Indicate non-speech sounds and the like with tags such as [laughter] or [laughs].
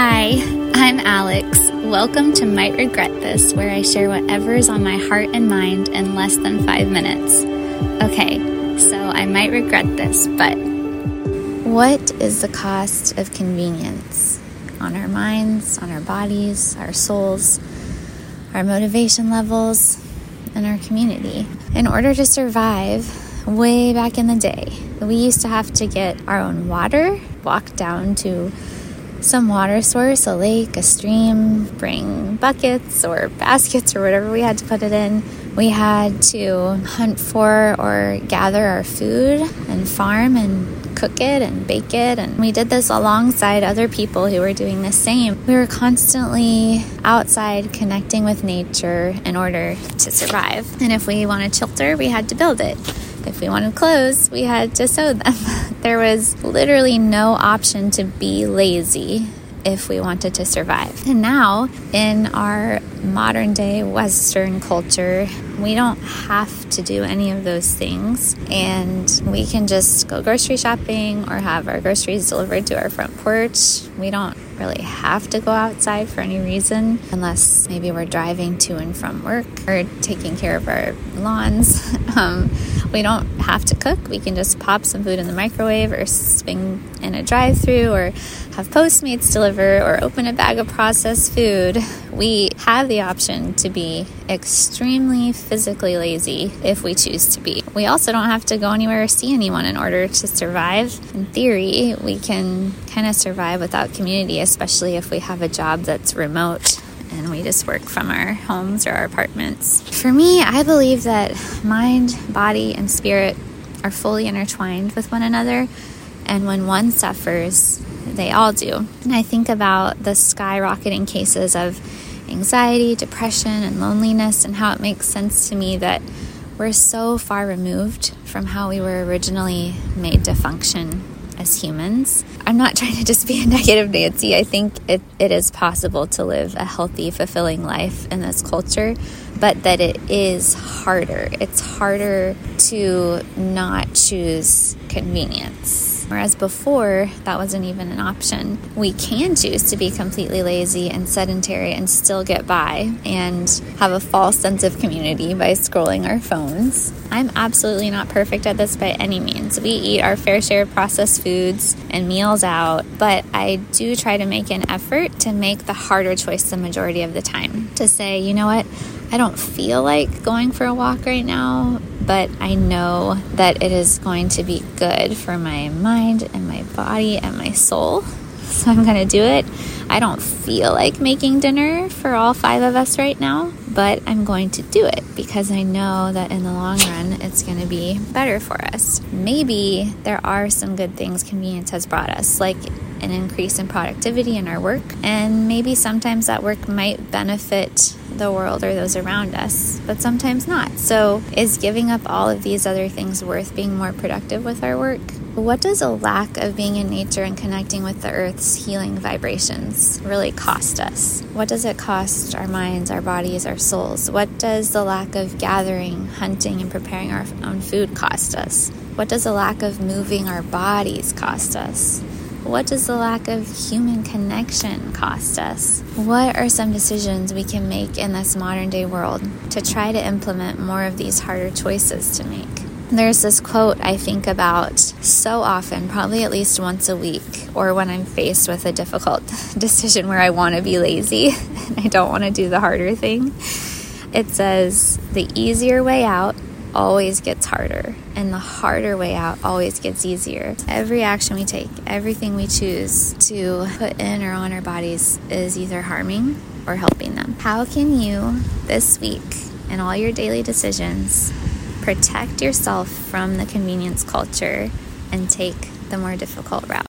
Hi, I'm Alex. Welcome to Might Regret This, where I share whatever is on my heart and mind in less than five minutes. Okay, so I might regret this, but what is the cost of convenience on our minds, on our bodies, our souls, our motivation levels, and our community? In order to survive, way back in the day, we used to have to get our own water, walk down to some water source, a lake, a stream, bring buckets or baskets or whatever we had to put it in. We had to hunt for or gather our food and farm and cook it and bake it. And we did this alongside other people who were doing the same. We were constantly outside connecting with nature in order to survive. And if we wanted shelter, we had to build it. If we wanted clothes, we had to sew them. [laughs] There was literally no option to be lazy if we wanted to survive. And now, in our modern day Western culture, we don't have to do any of those things. And we can just go grocery shopping or have our groceries delivered to our front porch. We don't really have to go outside for any reason unless maybe we're driving to and from work or taking care of our lawns. [laughs] Um, we don't have to cook. We can just pop some food in the microwave or swing in a drive through or have Postmates deliver or open a bag of processed food. We have the option to be extremely physically lazy if we choose to be. We also don't have to go anywhere or see anyone in order to survive. In theory, we can kind of survive without community, especially if we have a job that's remote and we just work from our homes or our apartments. For me, I believe that mind, body, and spirit are fully intertwined with one another, and when one suffers, they all do. And I think about the skyrocketing cases of anxiety, depression, and loneliness, and how it makes sense to me that we're so far removed from how we were originally made to function as humans. I'm not [laughs] trying to just be a negative Nancy. I think it, it is possible to live a healthy, fulfilling life in this culture, but that it is harder. It's harder to not choose convenience Whereas before, that wasn't even an option. We can choose to be completely lazy and sedentary and still get by and have a false sense of community by scrolling our phones. I'm absolutely not perfect at this by any means. We eat our fair share of processed foods and meals out, but I do try to make an effort to make the harder choice the majority of the time. To say, you know what, I don't feel like going for a walk right now, but I know that it is going to be good for my mind and my body and my soul. [laughs] So I'm going to do it. I don't feel like making dinner for all five of us right now, but I'm going to do it because I know that in the long run it's going to be better for us. Maybe there are some good things convenience has brought us, like an increase in productivity in our work, and maybe sometimes that work might benefit the world or those around us, but sometimes not. So, is giving up all of these other things worth being more productive with our work? What does a lack of being in nature and connecting with the earth's healing vibrations really cost us? What does it cost our minds, our bodies, our souls? What does the lack of gathering, hunting, and preparing our own food cost us? What does the lack of moving our bodies cost us? What does the lack of human connection cost us? What are some decisions we can make in this modern day world to try to implement more of these harder choices to make? There's this quote I think about so often, probably at least once a week, or when I'm faced with a difficult [laughs] decision where I want to be lazy [laughs] and I don't want to do the harder thing. It says, The easier way out always gets harder, and the harder way out always gets easier. Every action we take, everything we choose to put in or on our bodies is either harming or helping them. How can you this week in all your daily decisions protect yourself from the convenience culture and take the more difficult route?